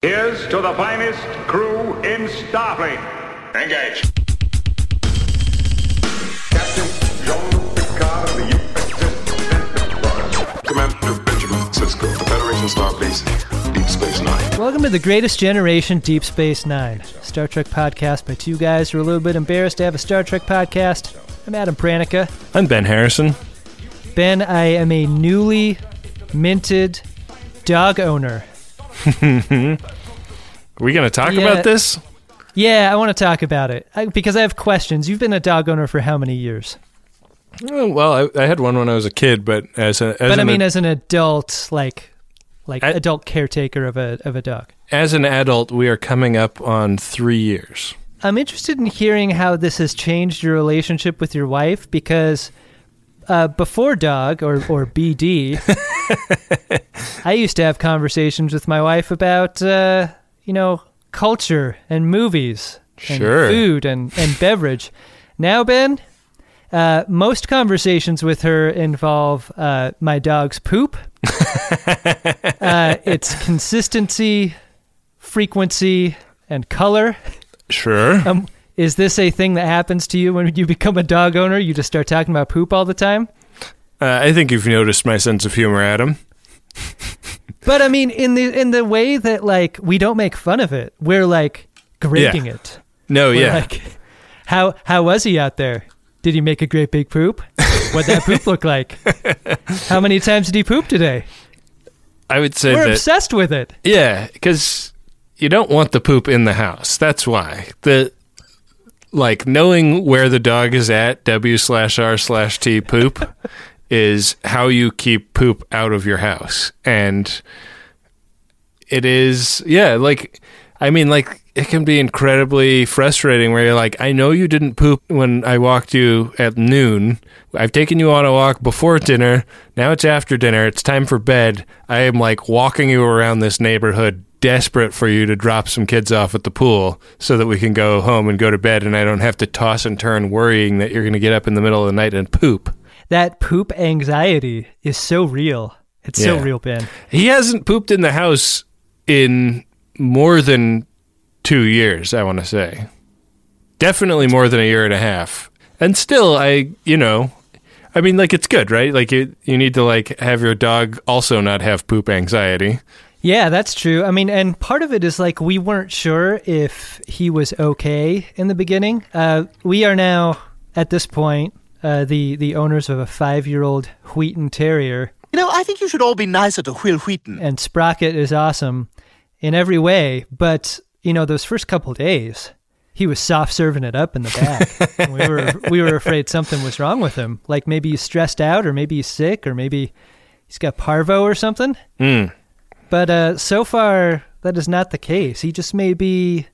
Here's to the finest crew in Starfleet. Engage. Captain Jean-Luc Picard of the USS Enterprise. Commander Benjamin Sisko, the Federation Star Base, Deep Space Nine. Welcome to the Greatest Generation Deep Space Nine, Star Trek podcast by two guys who are a little bit embarrassed to have a Star Trek podcast. I'm Adam Pranica. I'm Ben Harrison. Ben, I am a newly minted dog owner. Are we going to talk Yeah. about this? Yeah, I want to talk about it I, because I have questions. You've been a dog owner for how many years? Oh, well, I, I had one when I was a kid, but as a as but I an, mean, as an adult, like like adult caretaker of a of a dog. as an adult, we are coming up on three years. I'm interested in hearing how this has changed your relationship with your wife because uh, before dog or, or BD, I used to have conversations with my wife about, uh, you know, culture and movies and Sure. food and, and beverage. Now, Ben, uh, most conversations with her involve uh, my dog's poop, uh, its consistency, frequency, and color. Sure. Um, is this a thing that happens to you when you become a dog owner? You just start talking about poop all the time? Uh, I think you've noticed my sense of humor, Adam. But I mean, in the in the way that like we don't make fun of it, we're like grading it. No, We're yeah. like, how how was he out there? Did he make a great big poop? What that poop look like? How many times did he poop today? I would say We're that. obsessed with it. Yeah, because you don't want the poop in the house. That's why the like knowing where the dog is at w slash r slash t poop is how you keep poop out of your house, and it is yeah like I mean like it can be incredibly frustrating where you're like I know you didn't poop when I walked you at noon. I've taken you on a walk before dinner. Now it's after dinner. It's time for bed. I am like walking you around this neighborhood desperate for you to drop some kids off at the pool so that we can go home and go to bed and I don't have to toss and turn worrying that you're going to get up in the middle of the night and poop. That poop anxiety is so real. It's so real, Ben. He hasn't pooped in the house in more than two years, I want to say. Definitely more than a year and a half. And still, I, you know, I mean, like, it's good, right? Like, you, you need to, like, have your dog also not have poop anxiety. Yeah, that's true. I mean, and part of it is like we weren't sure if he was okay in the beginning. Uh, we are now at this point uh, the the owners of a five year old Wheaten Terrier, You know, I think you should all be nicer to Wil Wheaton. and Sprocket is awesome in every way. But you know, those first couple days, he was soft serving it up in the back. We were we were afraid something was wrong with him. Like maybe he's stressed out, or maybe he's sick, or maybe he's got parvo or something. Mm. But uh, so far, that is not the case. He just may be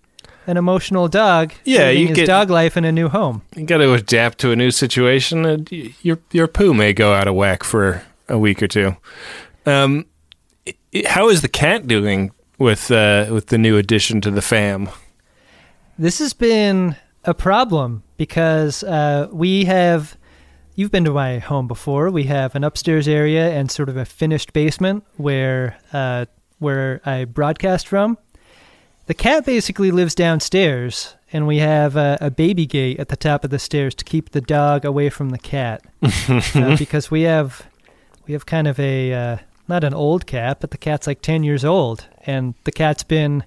an emotional dog. Yeah, you his get- dog life in a new home. You got to adapt to a new situation. And your your poo may go out of whack for a week or two. Um, how is the cat doing with uh, with the new addition to the fam? This has been a problem because uh, we have. You've been to my home before. We have an upstairs area and sort of a finished basement where uh, where I broadcast from. The cat basically lives downstairs, and we have a, a baby gate at the top of the stairs to keep the dog away from the cat, uh, because we have we have kind of a uh, not an old cat, but the cat's like ten years old, and the cat's been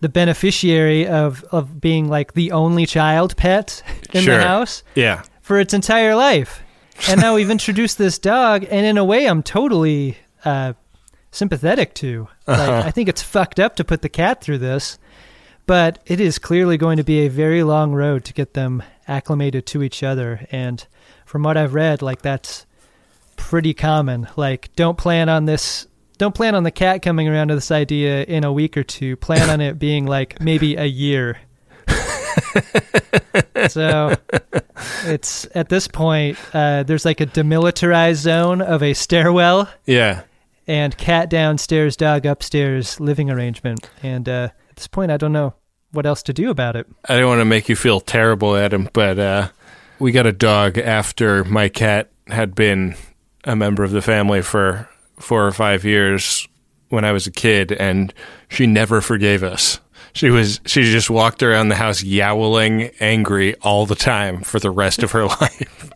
the beneficiary of of being like the only child pet in Sure. the house Yeah, for its entire life. And now we've introduced this dog, and in a way, I'm totally uh, sympathetic to. Like, I think it's fucked up to put the cat through this, but it is clearly going to be a very long road to get them acclimated to each other. And from what I've read, like that's pretty common. Like, don't plan on this. Don't plan on the cat coming around to this idea in a week or two. Plan on it being like maybe a year. so it's at this point uh, there's like a demilitarized zone of a stairwell yeah. and cat downstairs dog upstairs living arrangement and uh, at this point i don't know what else to do about it I don't want to make you feel terrible, Adam, but uh, we got a dog after my cat had been a member of the family for four or five years when I was a kid, and she never forgave us. She was she just walked around the house yowling, angry all the time for the rest of her life.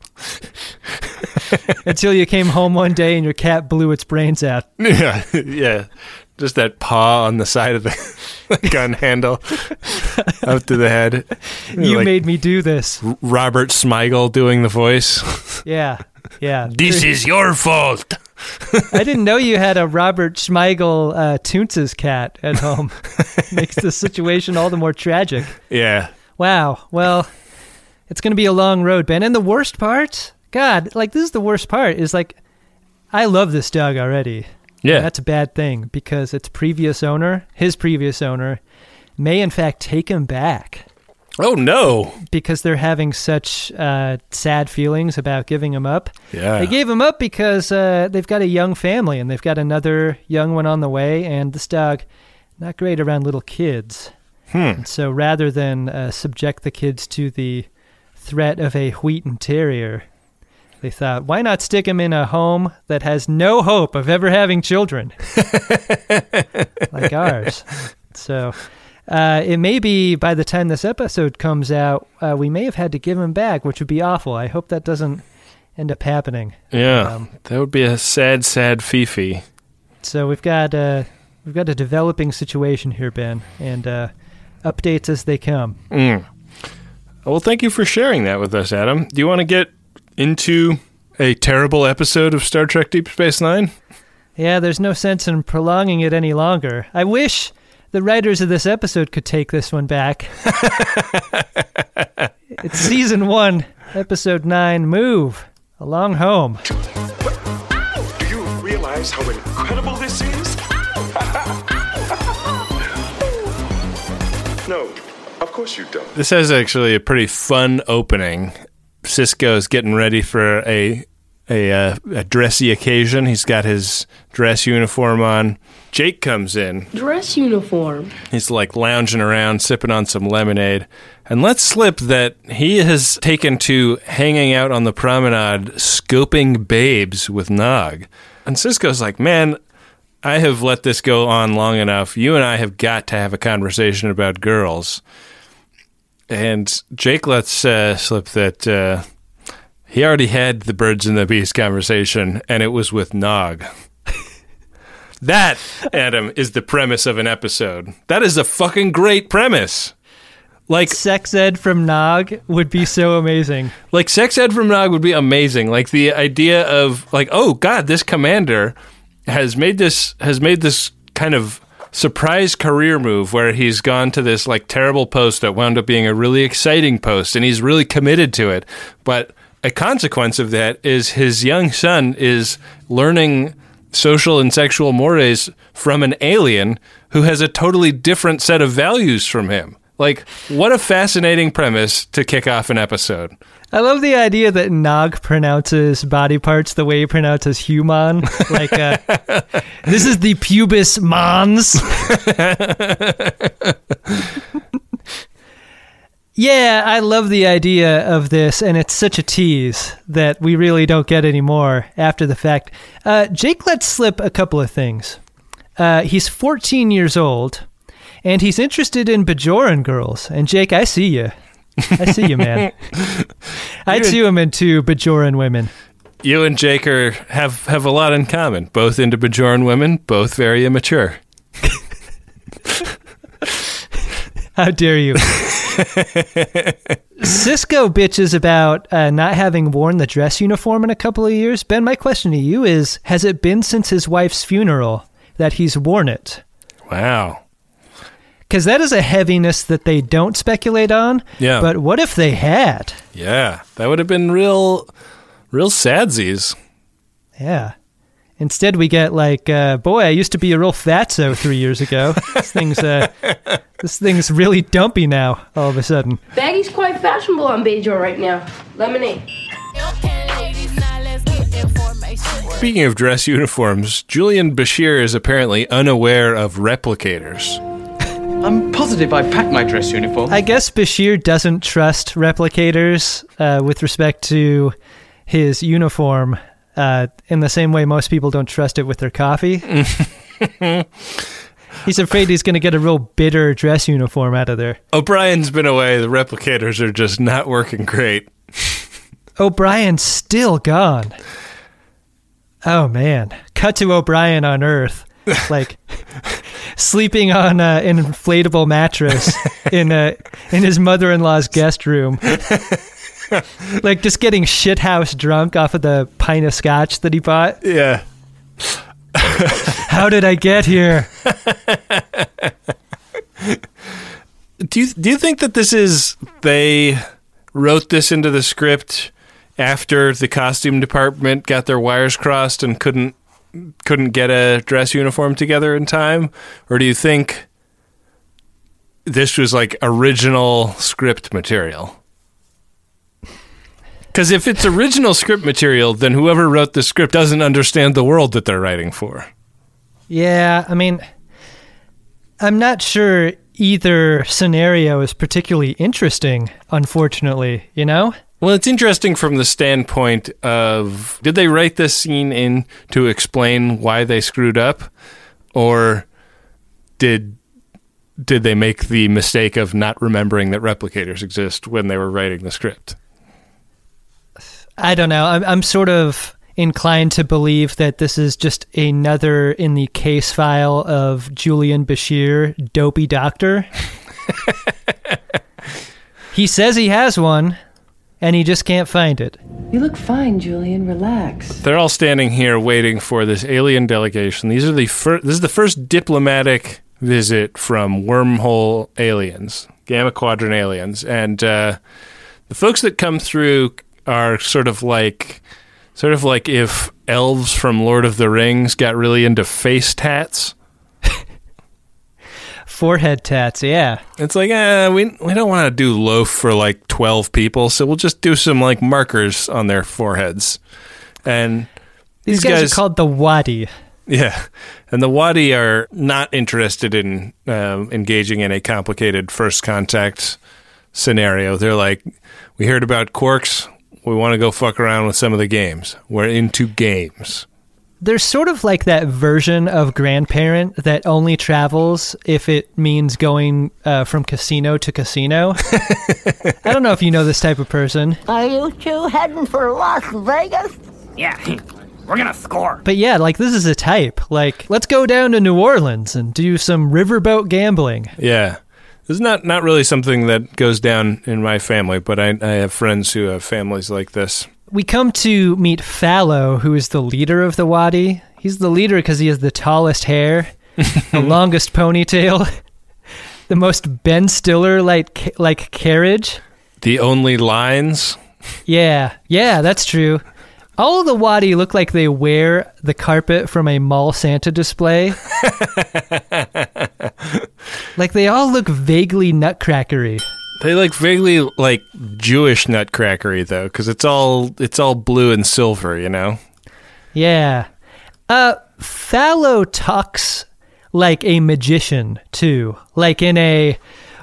Until you came home one day and your cat blew its brains out. yeah, yeah, just that paw on the side of the gun handle up to the head. You Like made me do this. Robert Smigel doing the voice. Yeah, yeah. this is your fault. I didn't know you had a Robert Smigel uh, Toontz's cat at home. Makes the situation all the more tragic. Yeah, Wow. Well, it's going to be a long road, Ben. And the worst part, God, like this is the worst part. Is like, I love this dog already. yeah. That's a bad thing because its previous owner, his previous owner, may in fact take him back oh no. because they're having such uh, sad feelings about giving him up. Yeah. They gave him up because uh, they've got a young family and they've got another young one on the way, and this dog not great around little kids. Hmm. So rather than uh, subject the kids to the threat of a Wheaten Terrier, they thought, why not stick him in a home that has no hope of ever having children, like ours? So. Uh, it may be by the time this episode comes out, uh, we may have had to give him back, which would be awful. I hope that doesn't end up happening. Yeah. Um, that would be a sad, sad Fifi. So we've got uh, we've got a developing situation here, Ben, and uh, updates as they come. Mm. Well, thank you for sharing that with us, Adam. Do you want to get into a terrible episode of Star Trek Deep Space Nine? Yeah, there's no sense in prolonging it any longer. I wish the writers of this episode could take this one back. it's season one, episode nine. Move along home. Do you realize how incredible this is? no, of course you don't. This has actually a pretty fun opening. Sisko's getting ready for a a, uh, a dressy occasion. He's got his dress uniform on. Jake comes in. Dress uniform. He's like lounging around, sipping on some lemonade, and let's slip that he has taken to hanging out on the promenade, scoping babes with Nog. And Sisko's like, "Man, I have let this go on long enough. You and I have got to have a conversation about girls." And Jake lets uh, slip that uh, he already had the birds and the bees conversation, and it was with Nog. That, Adam, is the premise of an episode. That is a fucking great premise. Like, Sex ed from Nog would be so amazing. like sex ed from Nog would be amazing. Like the idea of like, oh god, this commander has made this has made this kind of surprise career move where he's gone to this like terrible post that wound up being a really exciting post and he's really committed to it. But a consequence of that is his young son is learning social and sexual mores from an alien who has a totally different set of values from him. Like, what a fascinating premise to kick off an episode. I love the idea that Nog pronounces body parts the way he pronounces human. Like, uh, this is the pubis mons. yeah, I love the idea of this, and it's such a tease that we really don't get any more after the fact. Uh, Jake lets slip a couple of things. Uh, he's 14 years old, and he's interested in Bajoran girls. And Jake, I see you. I see you, man. I'd see him into Bajoran women. You and Jake are, have have a lot in common. Both into Bajoran women, both very immature. How dare you? Sisko bitches about uh, not having worn the dress uniform in a couple of years. Ben, my question to you is Has it been since his wife's funeral that he's worn it? Wow. Because that is a heaviness that they don't speculate on. Yeah. But what if they had? Yeah, that would have been real, real sadsies. Yeah. Instead, we get like, uh, boy, I used to be a real fatso three years ago. this thing's uh, this thing's really dumpy now. All of a sudden, Baggy's quite fashionable on Bajor right now. Lemonade. Speaking of dress uniforms, Julian Bashir is apparently unaware of replicators. I'm positive I packed my dress uniform. I guess Bashir doesn't trust replicators uh, with respect to his uniform. Uh, in the same way most people don't trust it with their coffee. he's afraid he's going to get a real bitter dress uniform out of there. O'Brien's been away. The replicators are just not working great. O'Brien's still gone. Oh man, cut to O'Brien on Earth, like sleeping on uh, an inflatable mattress in uh, in his mother-in-law's guest room. like just getting shithouse drunk off of the pint of scotch that he bought. Yeah. How did I get here? Do you do you think that this is they wrote this into the script after the costume department got their wires crossed and couldn't couldn't get a dress uniform together in time, or do you think this was like original script material? Because if it's original script material, then whoever wrote the script doesn't understand the world that they're writing for. Yeah, I mean, I'm not sure either scenario is particularly interesting, unfortunately, you know? Well, it's interesting from the standpoint of did they write this scene in to explain why they screwed up or did did they make the mistake of not remembering that replicators exist when they were writing the script? I don't know. I'm, I'm sort of inclined to believe that this is just another in the case file of Julian Bashir, dopey doctor. he says he has one, and he just can't find it. You look fine, Julian. Relax. They're all standing here waiting for this alien delegation. These are the fir- this is the first diplomatic visit from wormhole aliens, gamma quadrant aliens, and uh, the folks that come through are sort of like sort of like if elves from Lord of the Rings got really into face tats. Forehead tats, yeah. It's like, eh, we we don't want to do loaf for like twelve people, so we'll just do some like markers on their foreheads. And These, these, guys, guys, are called the Wadi. yeah, and the Wadi are not interested in um, engaging in a complicated first contact scenario. They're like, we heard about Quark's. We want to go fuck around with some of the games. We're into games. They're sort of like that version of grandparent that only travels if it means going uh, from casino to casino. I don't know if you know this type of person. Are you two heading for Las Vegas? Yeah, we're gonna score. But yeah, like this is a type. Like, let's go down to New Orleans and do some riverboat gambling. Yeah. This is not, not really something that goes down in my family, but I, I have friends who have families like this. We come to meet Fallow, who is the leader of the Wadi. He's the leader because he has the tallest hair, the longest ponytail, the most Ben Stiller like like carriage. The only lines. Yeah, yeah, that's true. All of the Wadi look like they wear the carpet from a mall Santa display. like they all look vaguely nutcrackery. They look vaguely like Jewish nutcrackery though, because it's all it's all blue and silver, you know. Yeah. Uh Fallow talks like a magician too. Like in a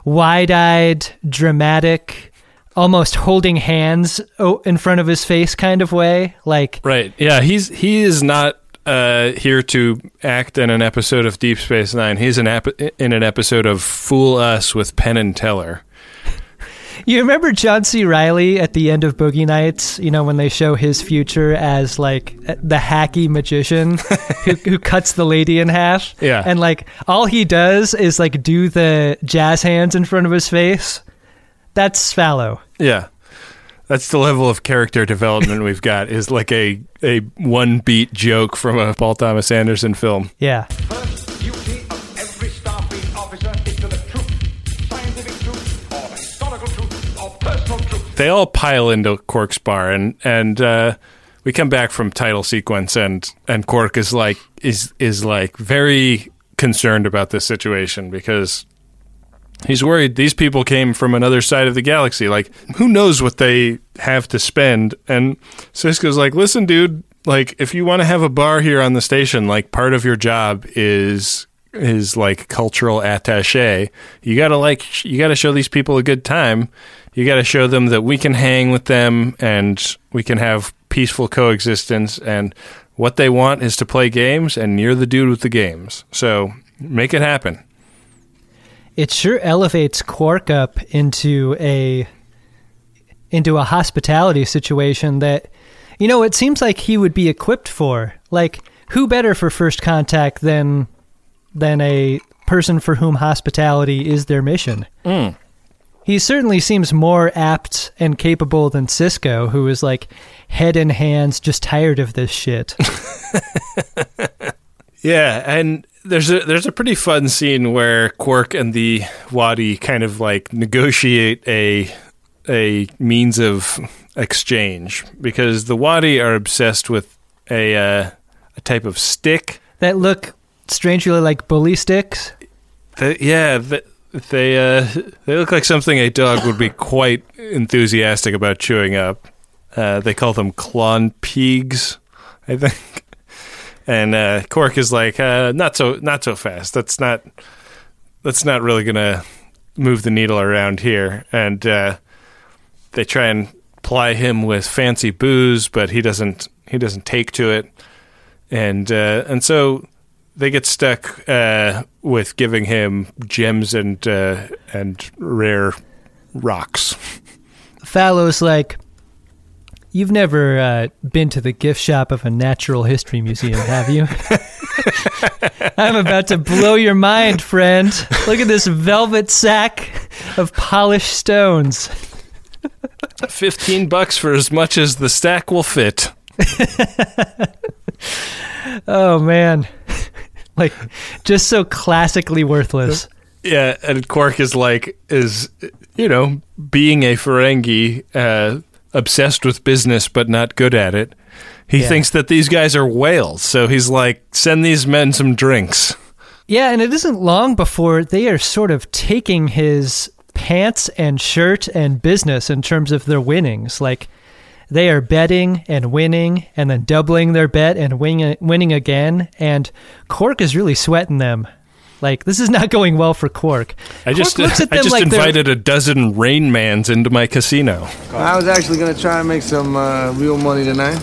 wide-eyed, dramatic, almost holding hands in front of his face kind of way. Like Right. Yeah, he's he is not uh, here to act in an episode of Deep Space Nine. He's an ep- in an episode of Fool Us with Penn and Teller. You remember John C. Reilly at the end of Boogie Nights? You know when they show his future as like the hacky magician who, who cuts the lady in half. Yeah. and like all he does is like do the jazz hands in front of his face. That's Fallow. Yeah. That's the level of character development we've got is like a, a one beat joke from a Paul Thomas Anderson film. Yeah. First duty of every Starfleet officer is to the truth. Scientific truth, or historical truth, or personal truth. They all pile into Quark's bar and, and uh, we come back from title sequence and, and Quark is like is is like very concerned about this situation because He's worried these people came from another side of the galaxy. Like, who knows what they have to spend? And Sisko's like, listen, dude, like, if you want to have a bar here on the station, like, part of your job is is like cultural attache. You gotta like, you gotta show these people a good time. You gotta show them that we can hang with them and we can have peaceful coexistence. And what they want is to play games, and you're the dude with the games. So make it happen. It sure elevates Quark up into a into a hospitality situation that you know, it seems like he would be equipped for. Like who better for first contact than than a person for whom hospitality is their mission? Mm. He certainly seems more apt and capable than Sisko, who is like head in hands, just tired of this shit. yeah, and there's a there's a pretty fun scene where Quark and the Wadi kind of like negotiate a a means of exchange because the Wadi are obsessed with a uh, a type of stick that look strangely like bully sticks. The, yeah, the, they uh, they look like something a dog would be quite enthusiastic about chewing up. Uh, they call them klonpeegs, I think. And uh, Quark is like, uh, not so not so fast. That's not that's not really gonna move the needle around here. And uh, they try and ply him with fancy booze, but he doesn't he doesn't take to it. And uh, and so they get stuck uh, with giving him gems and uh, and rare rocks. Fallow's like, you've never uh, been to the gift shop of a natural history museum, have you? I'm about to blow your mind, friend. Look at this velvet sack of polished stones. Fifteen bucks for as much as the stack will fit. oh man like just so classically worthless. Yeah, and Quark is like is you know being a Ferengi, uh, obsessed with business but not good at it. He yeah. thinks that these guys are whales, so he's like, send these men some drinks. Yeah, and it isn't long before they are sort of taking his pants and shirt and business in terms of their winnings. Like they are betting and winning and then doubling their bet and win- winning again. And Quark is really sweating them. Like this is not going well for Quark. I just looks at them I just like invited a dozen Rain Mans into my casino. I was actually going to try and make some uh, real money tonight,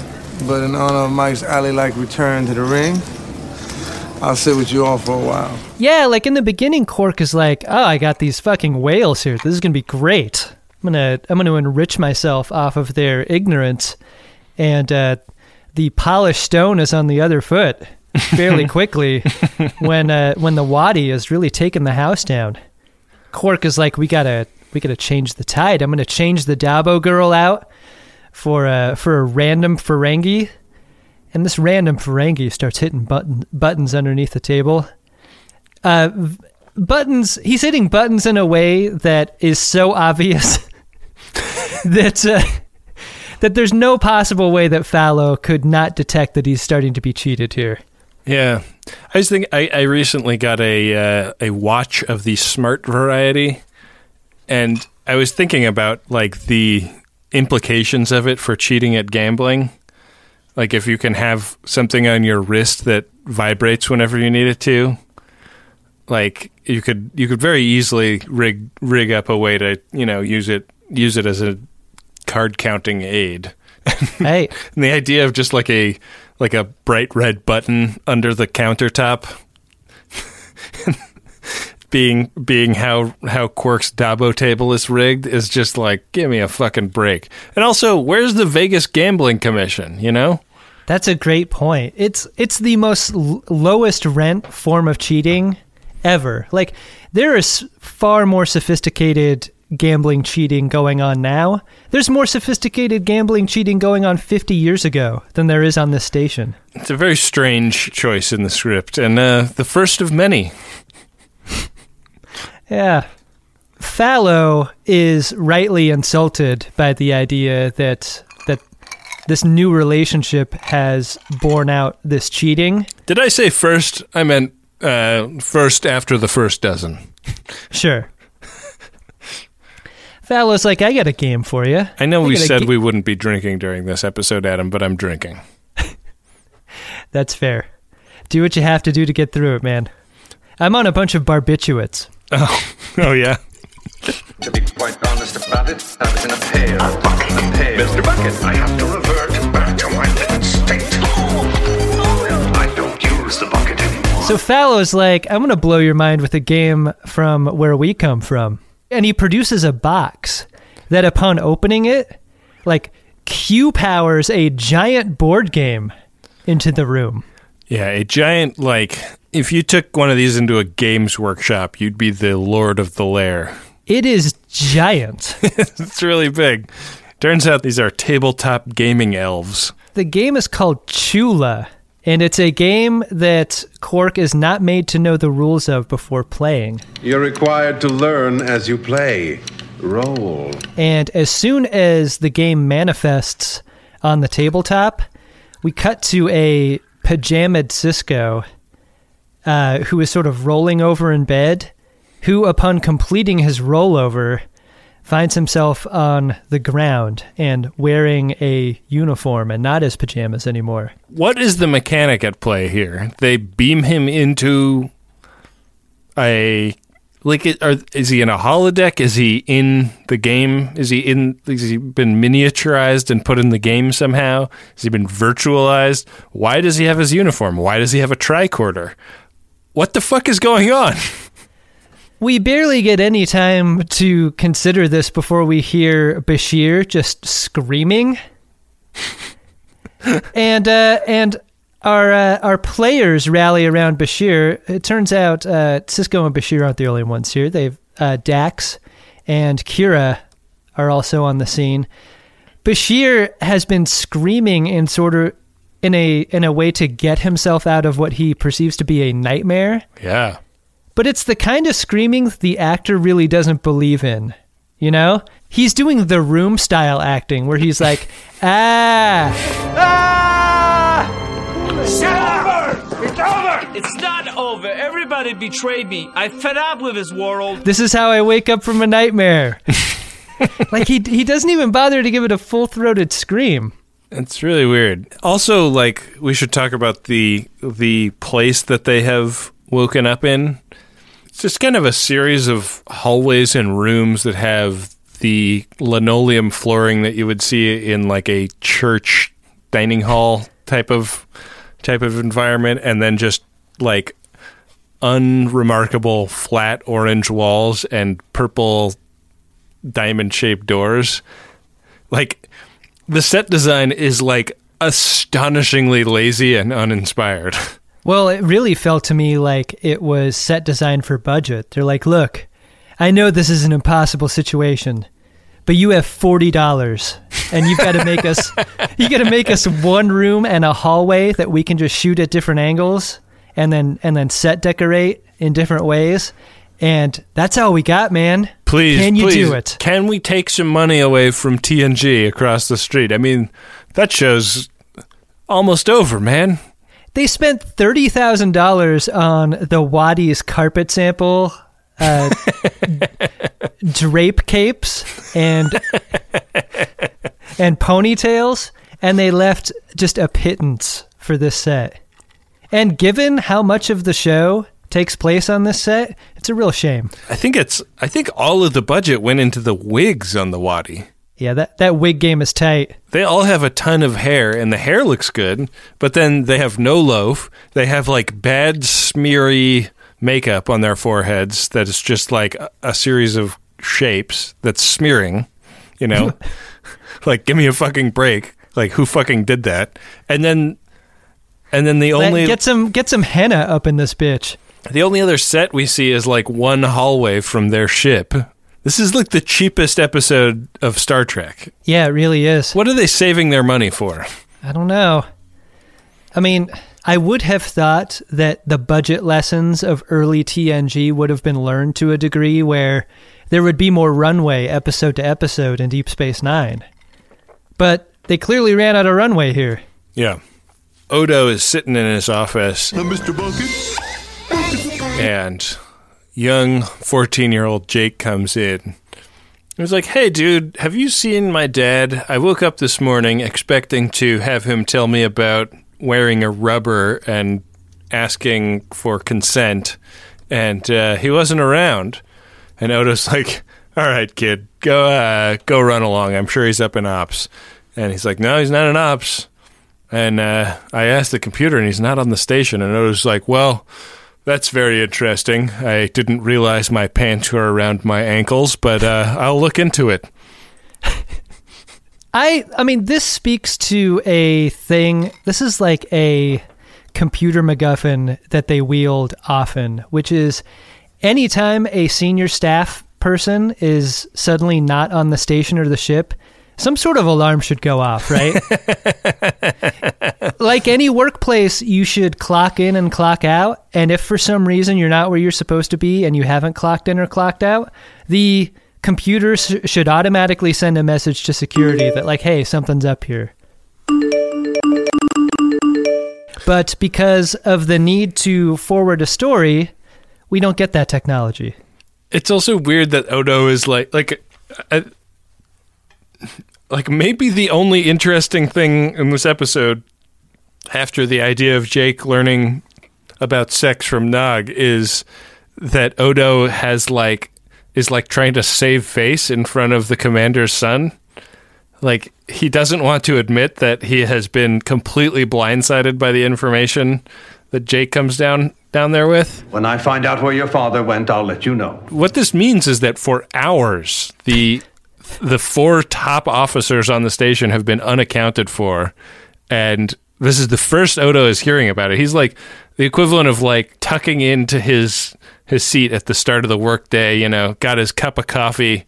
but in honor of Mike's alley-like return to the ring, I'll sit with you all for a while. Yeah, like in the beginning, Quark is like, "Oh, I got these fucking whales here. This is gonna be great." I'm gonna I'm gonna enrich myself off of their ignorance, and uh, the polished stone is on the other foot fairly quickly when uh, when the Wadi is really taking the house down. Quark is like, we gotta we gotta change the tide. I'm gonna change the Dabo girl out for a for a random Ferengi, and this random Ferengi starts hitting button buttons underneath the table. Uh, buttons. He's hitting buttons in a way that is so obvious that uh, that there's no possible way that Fallow could not detect that he's starting to be cheated here. Yeah, I just think I, I recently got a uh, a watch of the smart variety, and I was thinking about like the implications of it for cheating at gambling. Like if you can have something on your wrist that vibrates whenever you need it to, like you could you could very easily rig rig up a way to you know use it use it as a card counting aid. Hey, and the idea of just like a like a bright red button under the countertop being being how how Quark's Dabo table is rigged is just like give me a fucking break. And also, where's the Vegas gambling commission, you know? That's a great point. It's it's the most l- lowest rent form of cheating ever. Like there is far more sophisticated gambling cheating going on now. There's more sophisticated gambling cheating going on 50 years ago than there is on this station. It's a very strange choice in the script, and uh, the first of many. yeah. Fallow is rightly insulted by the idea that that this new relationship has borne out this cheating. Did I say first? I meant uh, first after the first dozen. Sure. Fallow's like, I got a game for you. I know I we said ga- we wouldn't be drinking during this episode, Adam, but I'm drinking. That's fair. Do what you have to do to get through it, man. I'm on a bunch of barbiturates. Oh, oh yeah. to be quite honest about it, I was in a pail. A bucket. A pail. Mr. Bucket, I have to revert back to toilet state. Oh, oh, I don't use the bucket anymore. So Fallow's like, I'm going to blow your mind with a game from where we come from. And he produces a box that upon opening it, like Q powers a giant board game into the room. Yeah, a giant like if you took one of these into a games workshop, you'd be the lord of the lair. It is giant. it's really big. Turns out these are tabletop gaming elves. the game is called Chula, and it's a game that Quark is not made to know the rules of before playing. You're required to learn as you play. Roll. And as soon as the game manifests on the tabletop, we cut to a pajamaed Sisko uh, who is sort of rolling over in bed, who, upon completing his rollover, finds himself on the ground and wearing a uniform and not his pajamas anymore. What is the mechanic at play here? They beam him into a like are, is he in a holodeck? Is he in the game? Is he in has he been miniaturized and put in the game somehow? Has he been virtualized? Why does he have his uniform? Why does he have a tricorder? What the fuck is going on? We barely get any time to consider this before we hear Bashir just screaming, and uh, and our uh, our players rally around Bashir. It turns out uh, Sisko and Bashir aren't the only ones here. They've uh, Dax and Kira are also on the scene. Bashir has been screaming in sort of in a in a way to get himself out of what he perceives to be a nightmare. Yeah. But it's the kind of screaming the actor really doesn't believe in. You know? He's doing the room style acting where he's like, ah, ah, It's over! It's over! It's not over. Everybody betrayed me. I fed up with this world. this is how I wake up from a nightmare. like he he doesn't even bother to give it a full throated scream. It's really weird. Also, like we should talk about the the place that they have woken up in. It's just kind of a series of hallways and rooms that have the linoleum flooring that you would see in like a church dining hall type of type of environment and then just like unremarkable flat orange walls and purple diamond shaped doors. Like the set design is like astonishingly lazy and uninspired. Well, it really felt to me like it was set designed for budget. They're like, look, I know this is an impossible situation, but you have forty dollars, and you've got to make us you got to make us one room and a hallway that we can just shoot at different angles, and then and then set decorate in different ways, and that's all we got, man. Please, can you please, do it? Can we take some money away from TNG across the street? I mean, that show's almost over, man. They spent thirty thousand dollars on the Wadi's carpet sample, uh, drape capes, and and ponytails, and they left just a pittance for this set. And given how much of the show takes place on this set, it's a real shame. I think it's. I think all of the budget went into the wigs on the Wadi. Yeah, that that wig game is tight. They all have a ton of hair, and the hair looks good. But then they have no loaf. They have like bad, smeary makeup on their foreheads. That is just like a, a series of shapes that's smearing. You know, like give me a fucking break. Like who fucking did that? And then, and then the Let- only get some get some henna up in this bitch. The only other set we see is like one hallway from their ship. This is like the cheapest episode of Star Trek. Yeah, it really is. What are they saving their money for? I don't know. I mean, I would have thought that the budget lessons of early TNG would have been learned to a degree where there would be more runway episode to episode in Deep Space Nine. But they clearly ran out of runway here. Yeah. Odo is sitting in his office. Mr. Bucket? and young 14 year old Jake comes in. He was like, Hey, dude, have you seen my dad? I woke up this morning expecting to have him tell me about wearing a rubber and asking for consent, and uh, he wasn't around. And Odo's like, All right, kid, go, uh, go run along. I'm sure he's up in ops. And he's like, No, he's not in ops. And uh, I asked the computer, and he's not on the station. And Odo's like, well, that's very interesting. I didn't realize my pants were around my ankles, but uh, I'll look into it. I I mean this speaks to a thing. This is like a computer MacGuffin that they wield often, which is anytime a senior staff person is suddenly not on the station or the ship, some sort of alarm should go off, right? like any workplace, you should clock in and clock out. And if for some reason you're not where you're supposed to be and you haven't clocked in or clocked out, the computer sh- should automatically send a message to security that, like, hey, something's up here. But because of the need to forward a story, we don't get that technology. It's also weird that Odo is like like uh, like maybe the only interesting thing in this episode after the idea of Jake learning about sex from Nog is that Odo has like is like trying to save face in front of the commander's son. Like he doesn't want to admit that he has been completely blindsided by the information that Jake comes down down there with. When I find out where your father went, I'll let you know. What this means is that for hours the the four top officers on the station have been unaccounted for and this is the first Odo is hearing about it. He's like the equivalent of like tucking into his his seat at the start of the workday, you know, got his cup of coffee,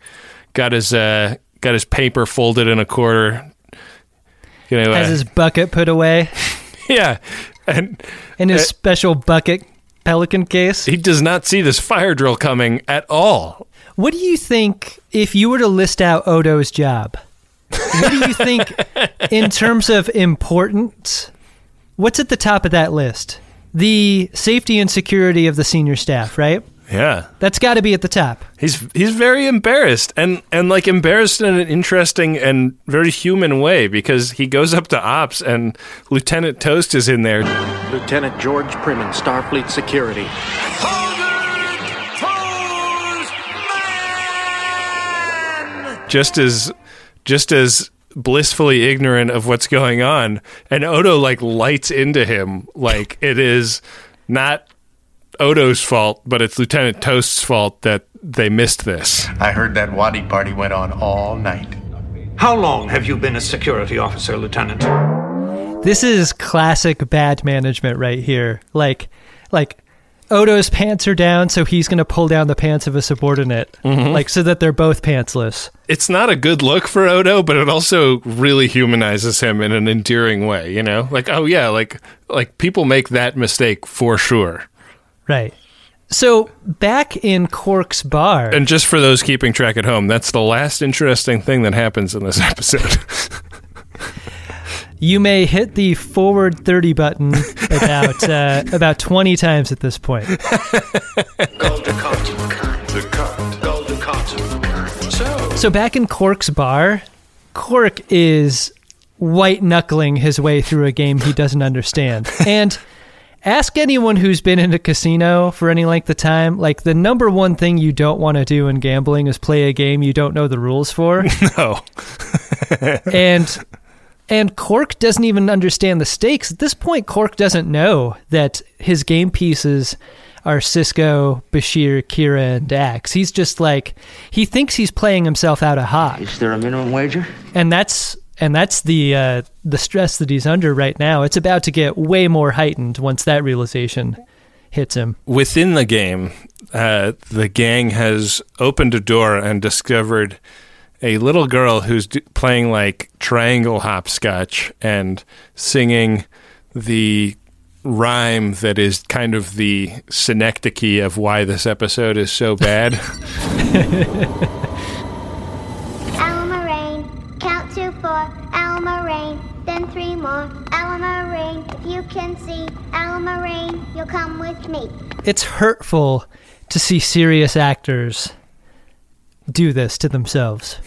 got his uh got his paper folded in a quarter. You know, Has uh, his bucket put away yeah. And in his uh, special bucket pelican case. he does not see this fire drill coming at all. What do you think if you were to list out Odo's job? What do you think in terms of importance? What's at the top of that list? The safety and security of the senior staff, right? Yeah. That's got to be at the top. He's he's very embarrassed and and like embarrassed in an interesting and very human way because he goes up to ops and Lieutenant Toast is in there. Lieutenant George Primmin, Starfleet Security. Just as just as blissfully ignorant of what's going on and Odo like lights into him like it is not Odo's fault but it's Lieutenant Toast's fault that they missed this. I heard that Wadi party went on all night. How long have you been a security officer, Lieutenant? This is classic bad management right here. Like, like Odo's pants are down, so he's going to pull down the pants of a subordinate, Mhm. like so that they're both pantsless. It's not a good look for Odo, but it also really humanizes him in an endearing way, you know? Like, oh yeah, like like people make that mistake for sure. Right. So back in Quark's bar, And just for those keeping track at home, that's the last interesting thing that happens in this episode. You may hit the forward thirty button about uh, about twenty times at this point. So back in Quark's bar, Quark is white knuckling his way through a game he doesn't understand. and ask anyone who's been in a casino for any length of time, like the number one thing you don't want to do in gambling is play a game you don't know the rules for. no. and and Quark doesn't even understand the stakes. At this point, Quark doesn't know that his game pieces are Sisko, Bashir, Kira, and Dax. He's just like he thinks he's playing himself out of hot. Is there a minimum wager? And that's and that's the uh, the stress that he's under right now. It's about to get way more heightened once that realization hits him. Within the game, uh, the gang has opened a door and discovered a little girl who's d- playing like triangle hopscotch and singing the rhyme that is kind of the synecdoche of why this episode is so bad. Allamaraine, count to four. Allamaraine, then three more. Allamaraine, if you can see. Allamaraine, you'll come with me. It's hurtful to see serious actors do this to themselves.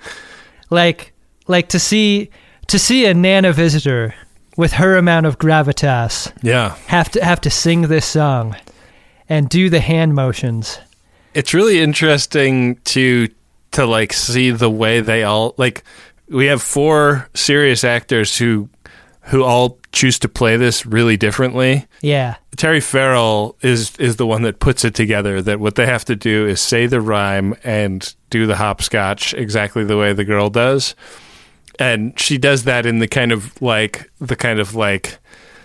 like like to see to see a Nana visitor with her amount of gravitas yeah. have to have to sing this song and do the hand motions. It's really interesting to to like see the way they all like we have four serious actors who who all choose to play this really differently. Yeah. Terry Farrell is is the one that puts it together that what they have to do is say the rhyme and do the hopscotch exactly the way the girl does. And she does that in the kind of like the kind of like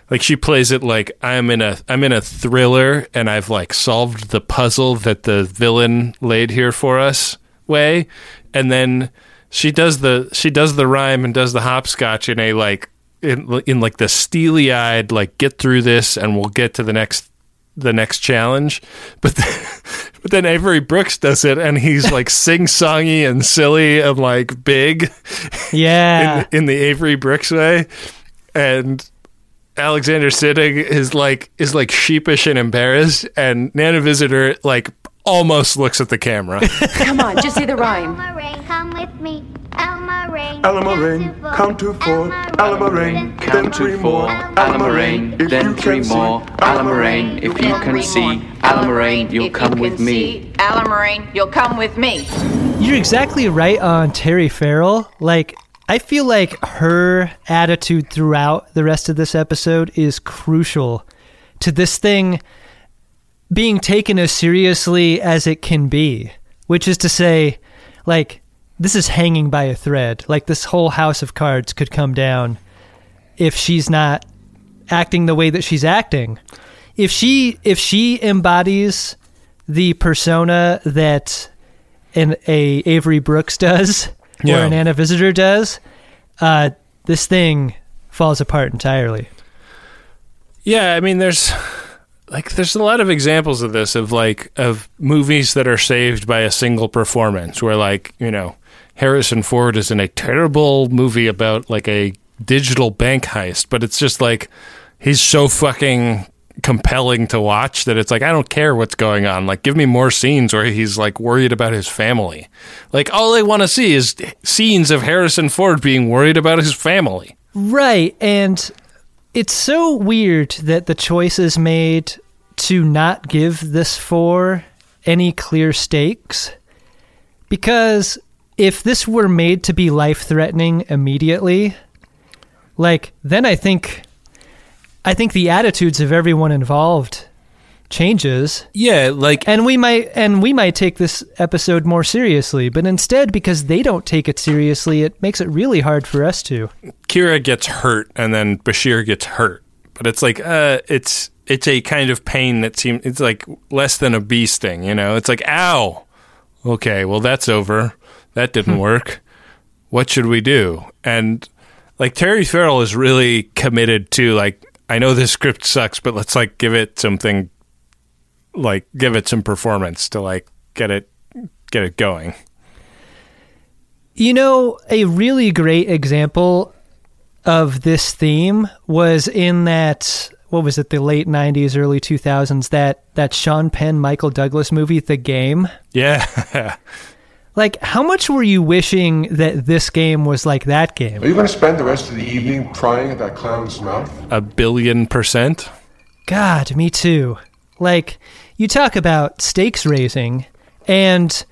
like she plays it like I'm in a I'm in a thriller and I've like solved the puzzle that the villain laid here for us way and then she does the she does the rhyme and does the hopscotch in a like in, in like the steely eyed like get through this and we'll get to the next the next challenge. But then, but then Avery Brooks does it and he's like sing songy and silly and like big yeah. in, in the Avery Brooks way. And Alexander Siddig is like is like sheepish and embarrassed. And Nana Visitor like almost looks at the camera Come on, just say the rhyme. Allamaraine, come with me. Allamaraine. Alma Rain, count to four. Allamaraine, then three more. Allamaraine, then three more. Allamaraine, if you can see. Allamaraine, you'll come with me. Allamaraine, you'll come with me. You're exactly right on Terry Farrell. Like, I feel like her attitude throughout the rest of this episode is crucial to this thing being taken as seriously as it can be, which is to say, like, this is hanging by a thread. Like, this whole house of cards could come down if she's not acting the way that she's acting. If she if she embodies the persona that an a Avery Brooks does Yeah. or a Nana Visitor does, uh, this thing falls apart entirely. Yeah, I mean, there's like there's a lot of examples of this of like of movies that are saved by a single performance, where like you know Harrison Ford is in a terrible movie about like a digital bank heist, but it's just like he's so fucking compelling to watch that it's like I don't care what's going on. Like give me more scenes where he's like worried about his family. Like all I want to see is scenes of Harrison Ford being worried about his family. Right, and it's so weird that the choice is made to not give this four any clear stakes. Because if this were made to be life threatening immediately, like then I think I think the attitudes of everyone involved changes. Yeah, like and we might and we might take this episode more seriously, but instead because they don't take it seriously, it makes it really hard for us to. Kira gets hurt and then Bashir gets hurt. But it's like uh it's it's a kind of pain that seems it's like less than a bee sting, you know? It's like ow. Okay, well that's over. That didn't work. What should we do? And like Terry Farrell is really committed to like I know this script sucks, but let's like give it something like give it some performance to like get it get it going. You know, a really great example of this theme was in that what was it, the late '90s, early 2000s that that Sean Penn, Michael Douglas movie, The Game. Yeah. Like, how much were you wishing that this game was like that game? Are you going to spend the rest of the evening prying at that clown's mouth? A billion percent. God, me too. Like, you talk about stakes raising, and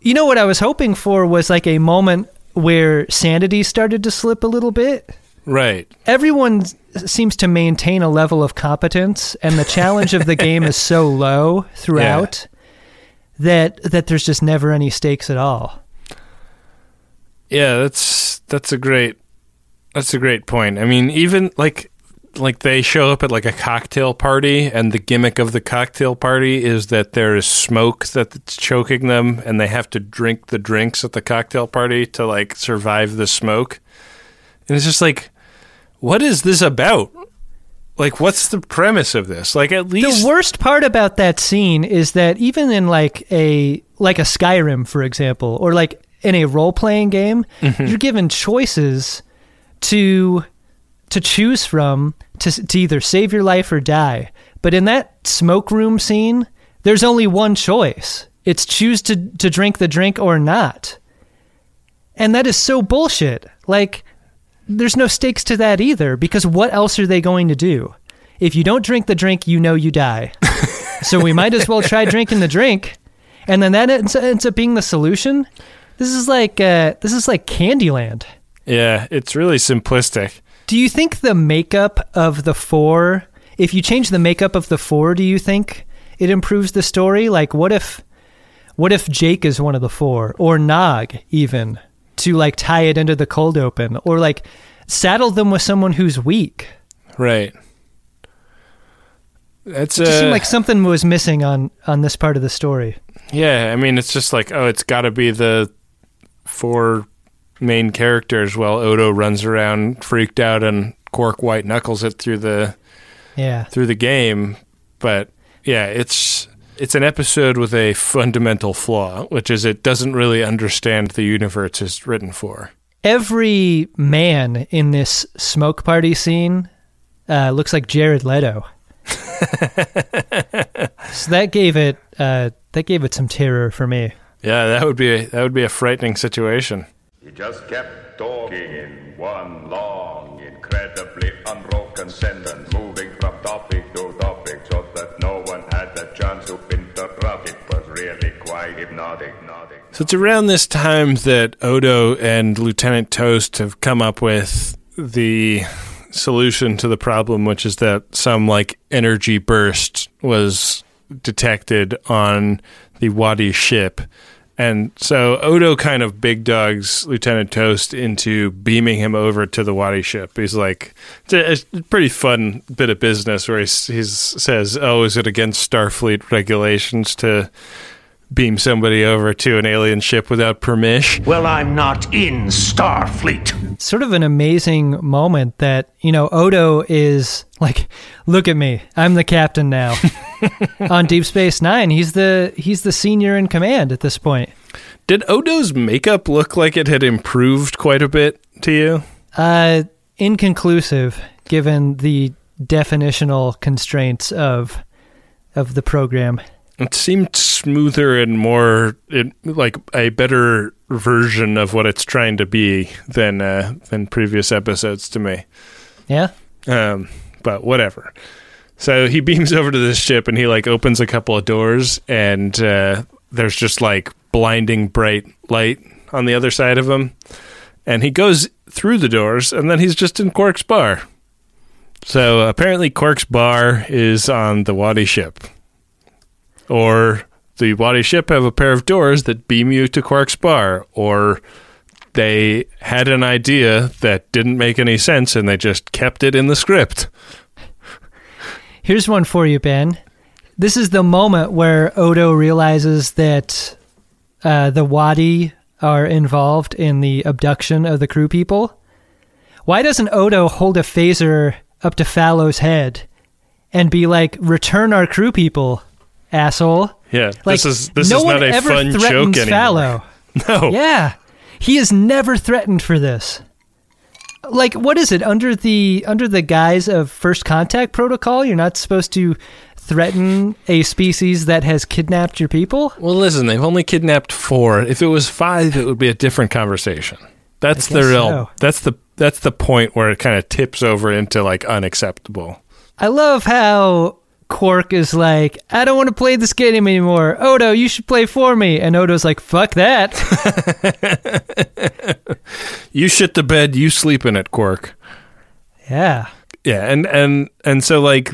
you know what I was hoping for was like a moment where sanity started to slip a little bit. Right. Everyone seems to maintain a level of competence, and the challenge of the game is so low throughout that that there's just never any stakes at all. Yeah, that's that's a great that's a great point. I mean, even like like they show up at like a cocktail party and the gimmick of the cocktail party is that there is smoke that's choking them and they have to drink the drinks at the cocktail party to like survive the smoke. And it's just like what is this about? Like what's the premise of this? Like at least The worst part about that scene is that even in like a like a Skyrim, for example, or like in a role playing game, Mhm. you're given choices to to choose from to to either save your life or die. But in that smoke room scene, there's only one choice. It's choose to to drink the drink or not. And that is so bullshit. Like there's no stakes to that either because what else are they going to do? If you don't drink the drink, you know you die. so we might as well try drinking the drink, and then that ends, ends up being the solution. This is like uh, this is like Candyland. Yeah, it's really simplistic. Do you think the makeup of the four, if you change the makeup of the four, do you think it improves the story? Like, what if, what if Jake is one of the four, or Nog even, to like tie it into the cold open, or like saddle them with someone who's weak? Right. That's It just uh, seemed like something was missing on on this part of the story. Yeah, I mean, it's just like, oh, it's got to be the four main characters while Odo runs around freaked out and Quark white knuckles it through the Yeah. through the game. But yeah, it's it's an episode with a fundamental flaw, which is it doesn't really understand the universe it's written for. Every man in this smoke party scene uh, looks like Jared Leto. so that gave it uh, that gave it some terror for me. Yeah, that would be a, that would be a frightening situation. He just kept talking in one long, incredibly unbroken sentence, moving from topic to topic so that no one had the chance to interrupt. It was really quite hypnotic. hypnotic. So it's around this time that Odo and Lieutenant Toast have come up with the solution to the problem, which is that some like energy burst was detected on the Wadi ship. And so Odo kind of big dogs Lieutenant Toast into beaming him over to the Wadi ship. He's like, it's a, pretty fun bit of business where he he's, says, Oh, is it against Starfleet regulations to beam somebody over to an alien ship without permission? Well, I'm not in Starfleet. Sort of an amazing moment that you know Odo is like, look at me, I'm the captain now. On Deep Space Nine, he's the he's the senior in command at this point. Did Odo's makeup look like it had improved quite a bit to you? Uh, inconclusive, given the definitional constraints of of the program. It seemed smoother and more it, like a better version of what it's trying to be than uh, than previous episodes to me. Yeah. Um, but whatever. So he beams over to this ship and he like opens a couple of doors and uh, there's just like blinding bright light on the other side of him. And he goes through the doors and then he's just in Quark's bar. So apparently Quark's bar is on the Wadi ship. Or the Wadi ship have a pair of doors that beam you to Quark's bar. Or they had an idea that didn't make any sense and they just kept it in the script. Here's one for you, Ben. This is the moment where Odo realizes that uh, the Wadi are involved in the abduction of the crew people. Why doesn't Odo hold a phaser up to Falow's head and be like, "Return our crew people, asshole"? Yeah, Like, this is this no is not one a ever fun joke anymore. Falow. No. Yeah. He is never threatened for this. Like what is it under the under the guise of first contact protocol? You're not supposed to threaten a species that has kidnapped your people? Well, listen, they've only kidnapped four. If it was five, it would be a different conversation. That's the real. so. That's the that's the point where it kind of tips over into like unacceptable. I love how Quark is like, I don't want to play this game anymore. Odo, you should play for me. And Odo's like, fuck that. You shit the bed, you sleep in it, Quark. yeah. Yeah, and and and so like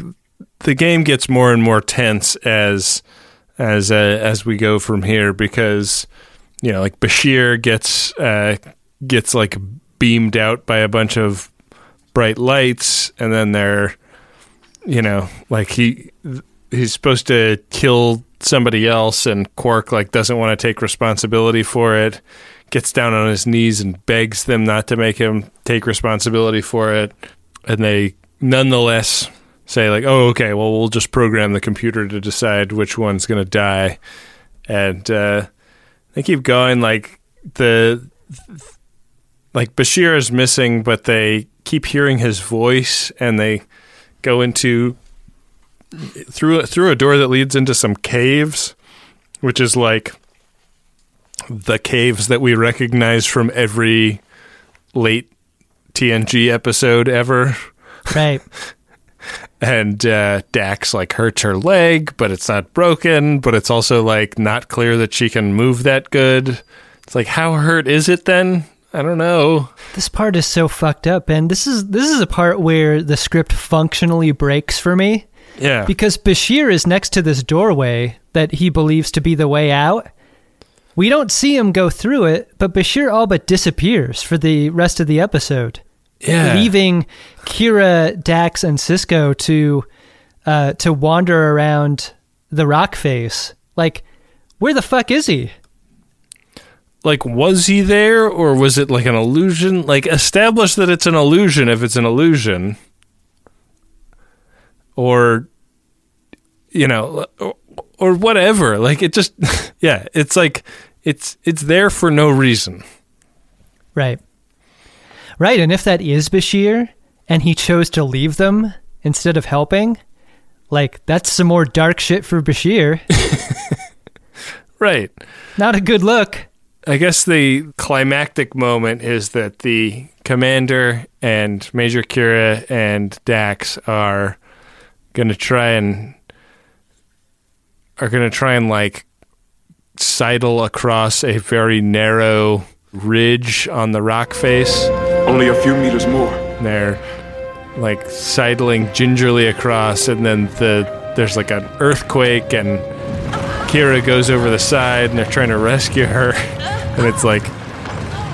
the game gets more and more tense as as uh, as we go from here because you know like Bashir gets uh, gets like beamed out by a bunch of bright lights, and then they're you know like he he's supposed to kill somebody else, and Quark like doesn't want to take responsibility for it. Gets down on his knees and begs them not to make him take responsibility for it, and they nonetheless say like, "Oh, okay, well, we'll just program the computer to decide which one's going to die," and uh, they keep going. Like the like Bashir is missing, but they keep hearing his voice, and they go into through through a door that leads into some caves, which is like the caves that we recognize from every late TNG episode ever. Right. and uh, Dax like hurts her leg, but it's not broken. But it's also like not clear that she can move that good. It's like how hurt is it then? I don't know. This part is so fucked up, and this is this is a part where the script functionally breaks for me. Yeah. Because Bashir is next to this doorway that he believes to be the way out. We don't see him go through it, but Bashir all but disappears for the rest of the episode. Yeah. Leaving Kira, Dax, and Sisko to uh, to wander around the rock face. Like, where the fuck is he? Like, was he there or was it like an illusion? Like, establish that it's an illusion if it's an illusion. Or, you know, or, whatever. Like, it just, yeah, it's like, it's it's there for no reason. Right. Right, and if that is Bashir and he chose to leave them instead of helping, like that's some more dark shit for Bashir. Right. Not a good look. I guess the climactic moment is that the commander and Major Kira and Dax are going to try and are going to try and like sidle across a very narrow ridge on the rock face. Only a few meters more. And they're like sidling gingerly across, and then the there's like an earthquake, and Kira goes over the side, and they're trying to rescue her, and it's like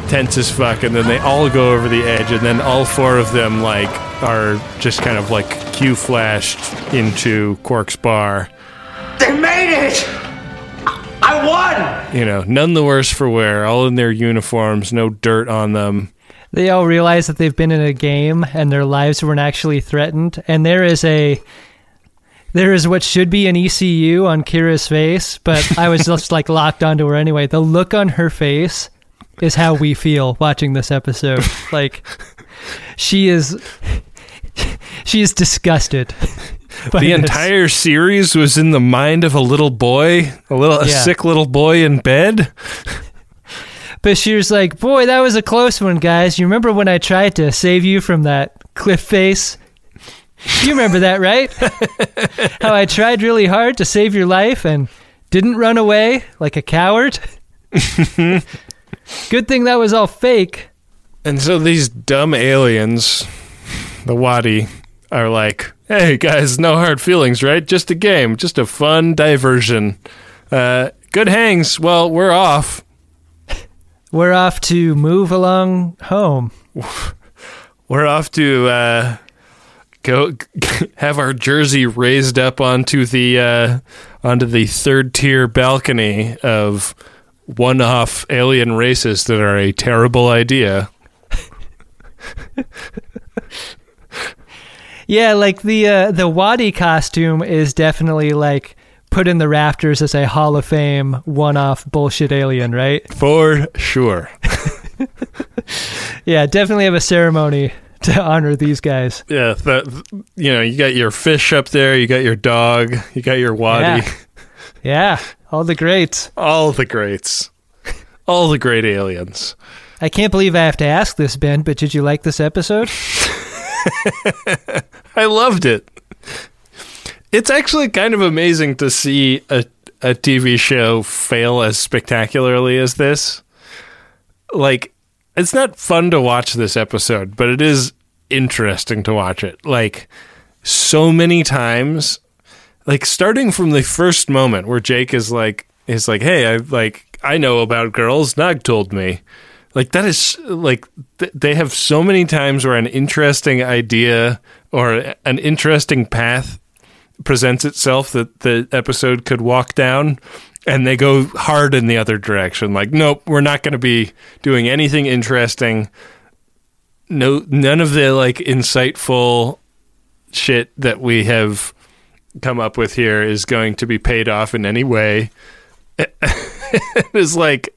tense as fuck. And then they all go over the edge, and then all four of them like are just kind of like Q flashed into Quark's bar. They made it! I won! You know, none the worse for wear, all in their uniforms, no dirt on them. They all realize that they've been in a game and their lives weren't actually threatened. And there is a there is what should be an ECU on Kira's face, but I was just like locked onto her anyway. The look on her face is how we feel watching this episode. Like she is she is disgusted. the entire series was in the mind of a little boy, a little a Yeah. sick little boy in bed. Bashir's like, boy, that was a close one, guys. You remember when I tried to save you from that cliff face? You remember that, right? How I tried really hard to save your life and didn't run away like a coward? Good thing that was all fake. And so these dumb aliens, the Wadi, are like, "Hey guys, no hard feelings, right? Just a game, just a fun diversion. Uh, good hangs. Well, we're off. We're off to move along home. We're off to uh, go have our jersey raised up onto the uh, onto the third tier balcony of one-off alien races that are a terrible idea." Yeah, like the uh, the Wadi costume is definitely like put in the rafters as a Hall of Fame one-off bullshit alien, right? For sure. Yeah, definitely have a ceremony to honor these guys. Yeah, the, you know, you got your fish up there, you got your dog, you got your wadi, Yeah. Yeah, all the greats. all the greats, all the great aliens. I can't believe I have to ask this, Ben, but did you like this episode? I loved it. It's actually kind of amazing to see a a TV show fail as spectacularly as this. Like, it's not fun to watch this episode, but it is interesting to watch it. Like, so many times, like starting from the first moment where Jake is like, is like, hey, I like, I know about girls. Nog told me. Like that is like th- they have so many times where an interesting idea or an interesting path presents itself that the episode could walk down and they go hard in the other direction. Like nope we're not going to be doing anything interesting. No none of the like insightful shit that we have come up with here is going to be paid off in any way. It's like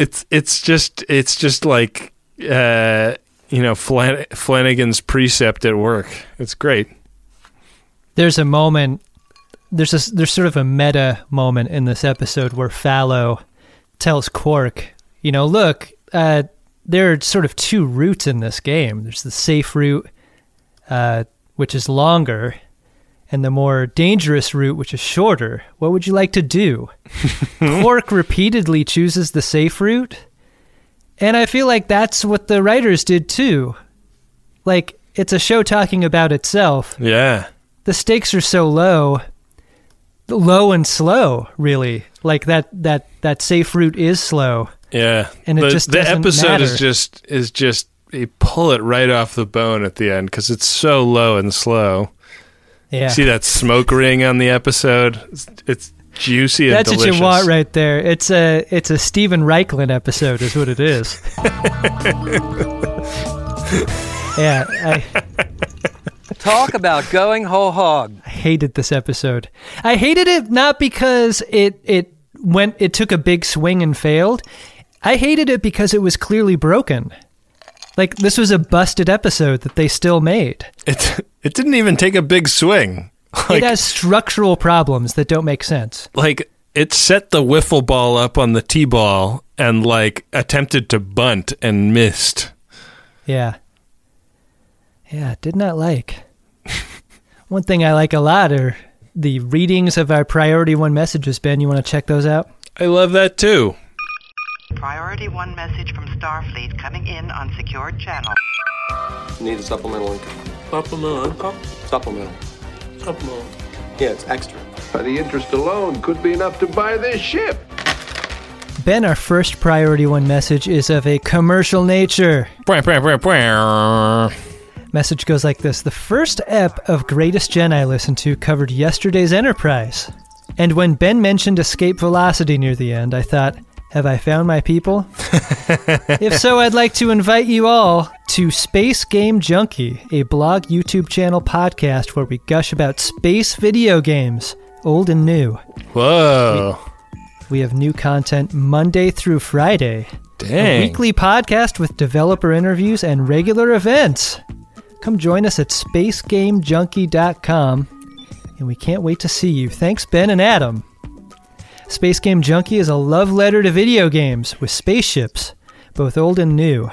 it's it's just it's just like uh you know Flan- Flanagan's precept at work. It's great. There's a moment. There's a there's sort of a meta moment in this episode where Falow tells Quark, you know, look, uh, there are sort of two routes in this game. There's the safe route, uh, which is longer, and the more dangerous route, which is shorter. What would you like to do? Quark repeatedly chooses the safe route, and I feel like that's what the writers did too. Like, it's a show talking about itself. Yeah. The stakes are so low, low and slow, really. Like that that that safe route is slow. Yeah. And it the, just the episode matter. is just is just you pull it right off the bone at the end because it's so low and slow. Yeah. See that smoke ring on the episode? It's, it's juicy and That's delicious. what you want right there. It's a it's a Steven Raichlen episode, is what it is. yeah, I Talk about going whole hog. I hated this episode. I hated it not because it it went it took a big swing and failed. I hated it because it was clearly broken. Like this was a busted episode that they still made. It it didn't even take a big swing. it has structural problems that don't make sense. Like it set the wiffle ball up on the tee ball and like attempted to bunt and missed. Yeah. Yeah, did not like. One thing I like a lot are the readings of our priority one messages. Ben, you want to check those out? I love that too. Priority one message from Starfleet coming in on secured channel. Need a supplemental income. Supplemental income? Supplemental. Supplemental. Yeah, it's extra. By the interest alone could be enough to buy this ship. Ben, our first priority one message is of a commercial nature. Message goes like this The first ep of Greatest Gen I listened to covered yesterday's Enterprise. And when Ben mentioned escape velocity near the end, I thought, have I found my people? if so, I'd like to invite you all to Space Game Junkie, a blog, YouTube channel, podcast where we gush about space video games, old and new. Whoa. We have new content Monday through Friday. Dang. A weekly podcast with developer interviews and regular events. Come join us at spacegamejunkie.com, and we can't wait to see you. Thanks, Ben and Adam. Space Game Junkie is a love letter to video games with spaceships, both old and new.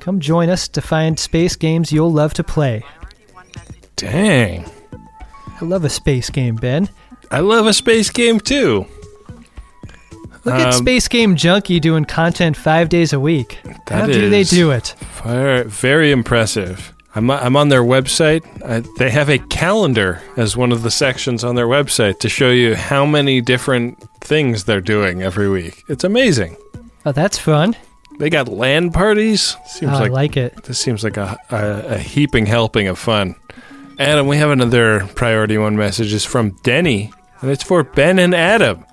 Come join us to find space games you'll love to play. Dang. I love a space game, Ben. I love a space game too. Look at Um, Space Game Junkie doing content five days a week. How do they do it? Very, very impressive. I'm, I'm on their website. I, they have a calendar as one of the sections on their website to show you how many different things they're doing every week. It's amazing. Oh, that's fun. They got land parties. Seems Oh, I like, like it. This seems like a, a, a heaping helping of fun. Adam, we have another priority one message. It's from Denny, and it's for Ben and Adam.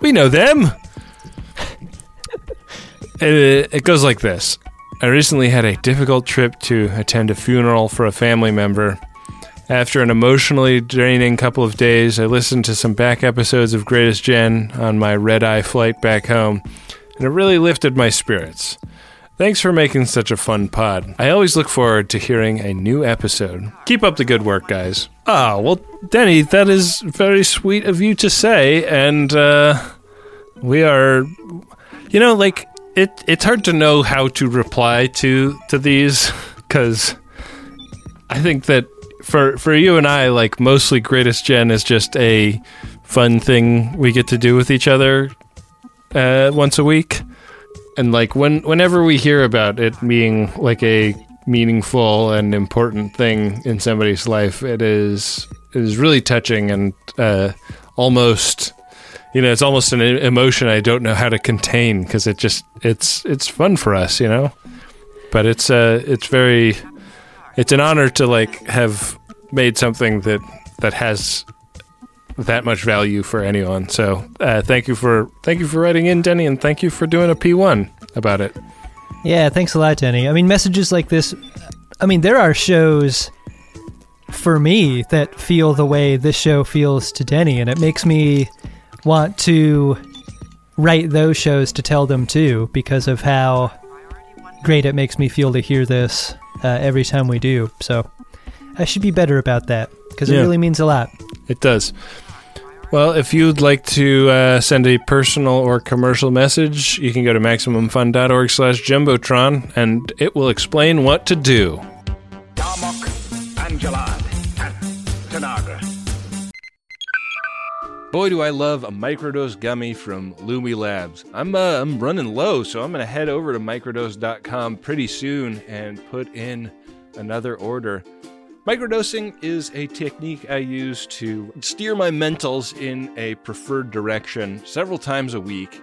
We know them. it, it goes like this. I recently had a difficult trip to attend a funeral for a family member. After an emotionally draining couple of days, I listened to some back episodes of Greatest Gen on my red eye flight back home, and it really lifted my spirits. Thanks for making such a fun pod. I always look forward to hearing a new episode. Keep up the good work, guys. Ah, well, Denny, that is very sweet of you to say, and uh, we are, you know, like it. It's hard to know how to reply to to these because I think that for for you and I, like mostly Greatest Gen is just a fun thing we get to do with each other uh, once a week, and like when whenever we hear about it being like a meaningful and important thing in somebody's life, it is it is really touching and uh, almost. You know, it's almost an emotion I don't know how to contain because it just it's it's fun for us, you know. But it's uh it's very it's an honor to like have made something that that has that much value for anyone. So uh, thank you for thank you for writing in, Denny, and thank you for doing a P one about it. Yeah, thanks a lot, Denny. I mean, messages like this. I mean, there are shows for me that feel the way this show feels to Denny, and it makes me want to write those shows to tell them too because of how great it makes me feel to hear this uh, every time we do. So I should be better about that because it really means a lot. It does. Well, if you'd like to uh, send a personal or commercial message, you can go to maximumfun.org slash jumbotron, and it will explain what to do. Darmok, and Jalad, Boy, do I love a microdose gummy from Lumi Labs. I'm uh, I'm running low, so I'm gonna head over to microdose.com pretty soon and put in another order. Microdosing is a technique I use to steer my mentals in a preferred direction several times a week.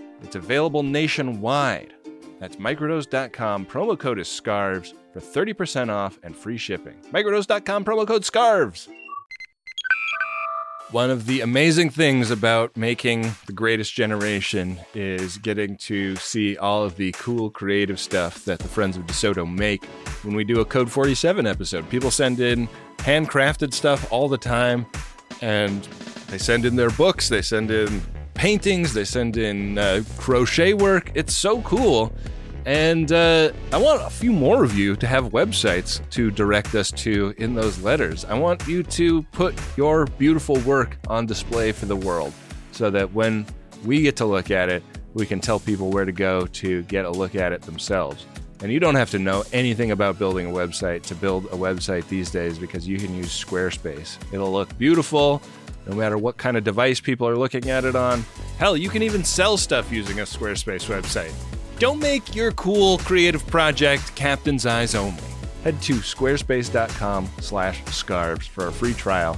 It's available nationwide. That's microdose.com. Promo code is SCARVES for 30% off and free shipping. Microdose.com, promo code SCARVES. One of the amazing things about making The Greatest Generation is getting to see all of the cool creative stuff that the Friends of DeSoto make when we do a Code 47 episode. People send in handcrafted stuff all the time, and they send in their books, they send in paintings, they send in uh, crochet work. It's so cool. And uh, I want a few more of you to have websites to direct us to in those letters. I want you to put your beautiful work on display for the world so that when we get to look at it, we can tell people where to go to get a look at it themselves. And you don't have to know anything about building a website to build a website these days because you can use Squarespace. It'll look beautiful no matter what kind of device people are looking at it on. Hell, you can even sell stuff using a Squarespace website. Don't make your cool creative project captain's eyes only. Head to squarespace.com slash scarves for a free trial.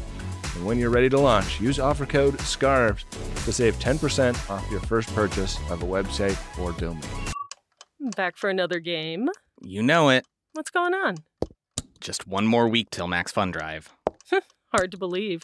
And when you're ready to launch, use offer code SCARVES to save 10% off your first purchase of a website or domain. Back for another game. You know it. What's going on? Just one more week till Max Fun Drive. Hard to believe.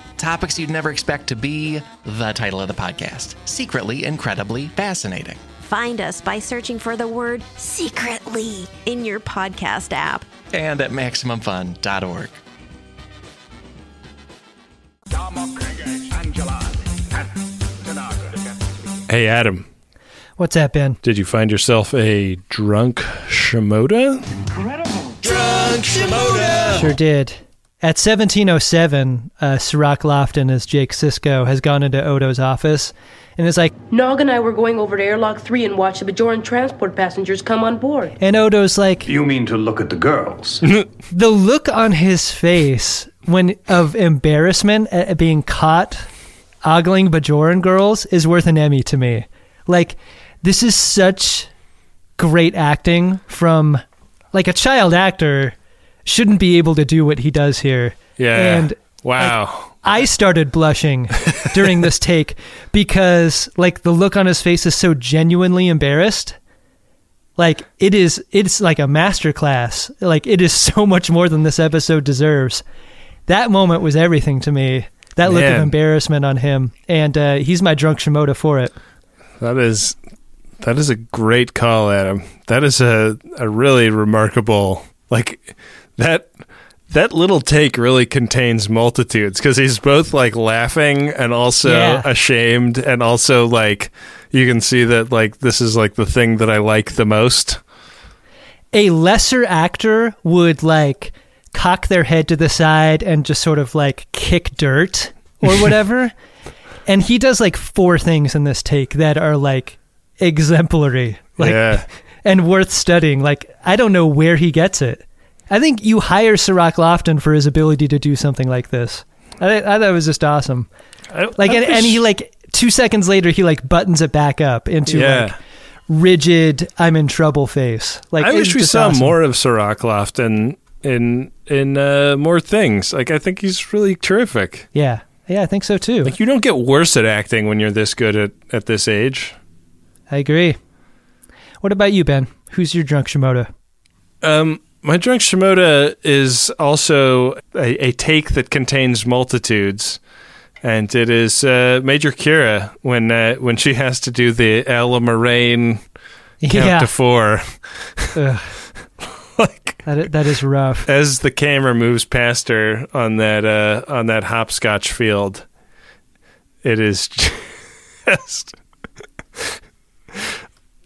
Topics you'd never expect to be the title of the podcast Secretly Incredibly Fascinating. Find us by searching for the word secretly in your podcast app and at MaximumFun.org. Hey, Adam. What's that, Ben? Did you find yourself a drunk Shimoda? Incredible. Drunk Shimoda! Sure did. At 1707, uh, Cirroc Lofton, as Jake Sisko, has gone into Odo's office and is like, Nog and I were going over to Airlock 3 and watch the Bajoran transport passengers come on board. and Odo's like, You mean to look at the girls? the look on his face when of embarrassment at being caught ogling Bajoran girls is worth an Emmy to me. Like, this is such great acting from like a child actor shouldn't be able to do what he does here. Yeah. And wow. I started blushing during this take because like the look on his face is so genuinely embarrassed. Like it is it's like a masterclass. Like it is so much more than this episode deserves. That moment was everything to me. That look of embarrassment on him and uh, he's my drunk Shimoda for it. That is that is a great call, Adam. That is a a really remarkable like that that little take really contains multitudes because he's both like laughing and also Yeah. ashamed and also like you can see that like this is like the thing that I like the most. a lesser actor would like cock their head to the side and just sort of like kick dirt or whatever. and he does like four things in this take that are like exemplary. Like Yeah. and worth studying. Like I don't know where he gets it. I think you hire Cirroc Lofton for his ability to do something like this. I, I thought it was just awesome. Like I and, and he like two seconds later he like buttons it back up into Yeah. like rigid I'm in trouble face. Like I wish we saw awesome. more of Cirroc Lofton in in uh, more things. Like I think he's really terrific. Yeah. Yeah, I think so too. Like you don't get worse at acting when you're this good at, at this age. I agree. What about you, Ben? Who's your drunk Shimoda? Um, my drunk Shimoda is also a, a take that contains multitudes, and it is uh, Major Kira when uh, when she has to do the Allamaraine count Yeah. to four. Ugh. that, i- that is rough. as the camera moves past her on that uh, on that hopscotch field, it is just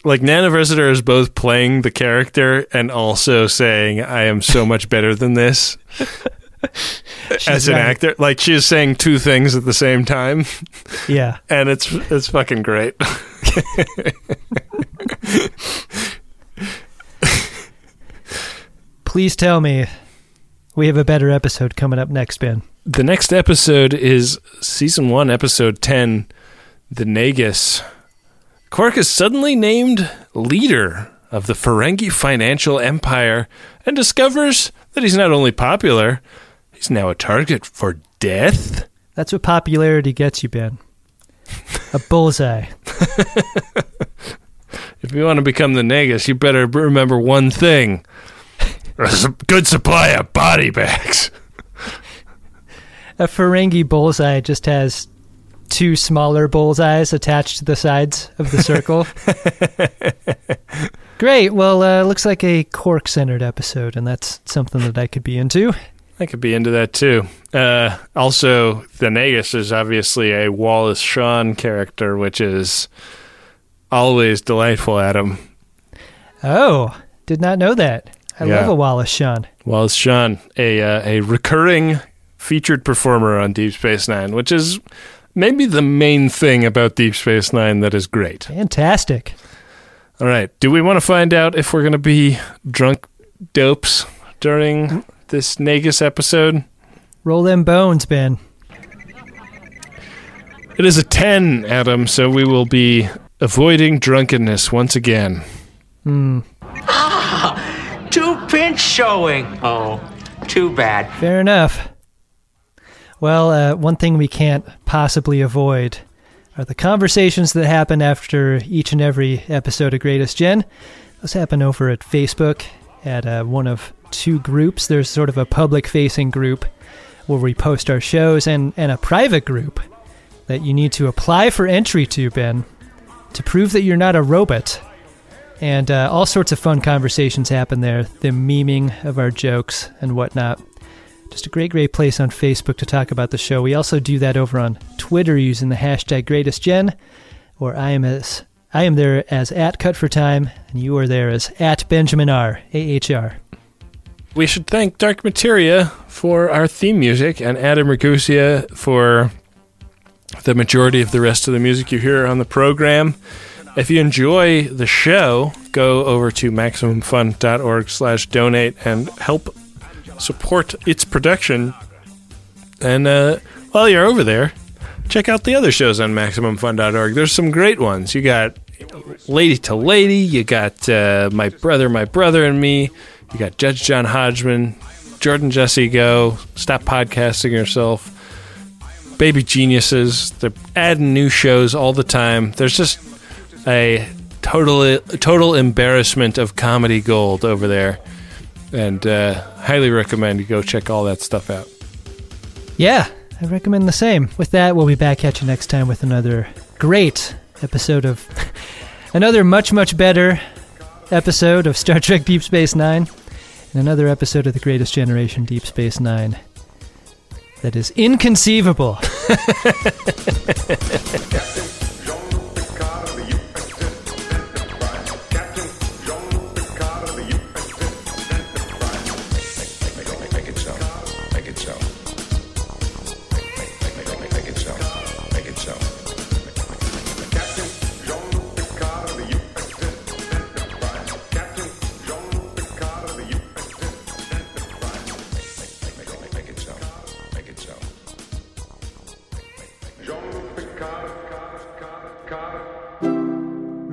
like Nana Visitor is both playing the character and also saying, "I am so much better than this." as an right. actor, like she is saying two things at the same time, Yeah. and it's it's fucking great. Please tell me we have a better episode coming up next, Ben. The next episode is season one, episode 10, The Nagus. Quark is suddenly named leader of the Ferengi financial empire and discovers that he's not only popular, he's now a target for death. That's what popularity gets you, Ben. A bullseye. If you want to become the Nagus, you better remember one thing a good supply of body bags. A Ferengi bullseye just has two smaller bullseyes attached to the sides of the circle. Great. Well, uh, looks like a Quark centered episode, and that's something that I could be into. I could be into that too. Uh, also, the Nagus is obviously a Wallace Shawn character, which is always delightful, Adam. Oh, did not know that. I Yeah. love a Wallace Shawn. Wallace Shawn, a uh, a recurring featured performer on Deep Space Nine, which is maybe the main thing about Deep Space Nine that is great. Fantastic. All right, do we want to find out if we're going to be drunk dopes during this Nagus episode? Roll them bones, Ben. It is a 10, Adam, so we will be avoiding drunkenness once again. Hmm. Two pinch showing. Oh, too bad. Fair enough. Well, uh, one thing we can't possibly avoid are the conversations that happen after each and every episode of Greatest Gen. Those happen over at Facebook at uh, one of two groups. There's sort of a public facing group where we post our shows and, and a private group that you need to apply for entry to, Ben, to prove that you're not a robot. And uh, all sorts of fun conversations happen there, the memeing of our jokes and whatnot. Just a great, great place on Facebook to talk about the show. We also do that over on Twitter using the hashtag GreatestGen, or I am as I am there as at Cut for Time, and you are there as at Benjamin R A H R. We should thank Dark Materia for our theme music and Adam Ragusea for the majority of the rest of the music you hear on the program. If you enjoy the show, go over to maximumfun.org slash donate and help support its production. And uh, while you're over there, check out the other shows on MaximumFun.org. There's some great ones. You got Lady to Lady, you got uh, My Brother, My Brother and Me, you got Judge John Hodgman, Jordan Jesse Go, Stop Podcasting Yourself, Baby Geniuses. They're adding new shows all the time. There's just a total total embarrassment of comedy gold over there, and uh, highly recommend you go check all that stuff out. Yeah, I recommend the same. With that, we'll be back at you next time with another great episode of another much, much better episode of Star Trek Deep Space Nine and another episode of The Greatest Generation Deep Space Nine that is inconceivable.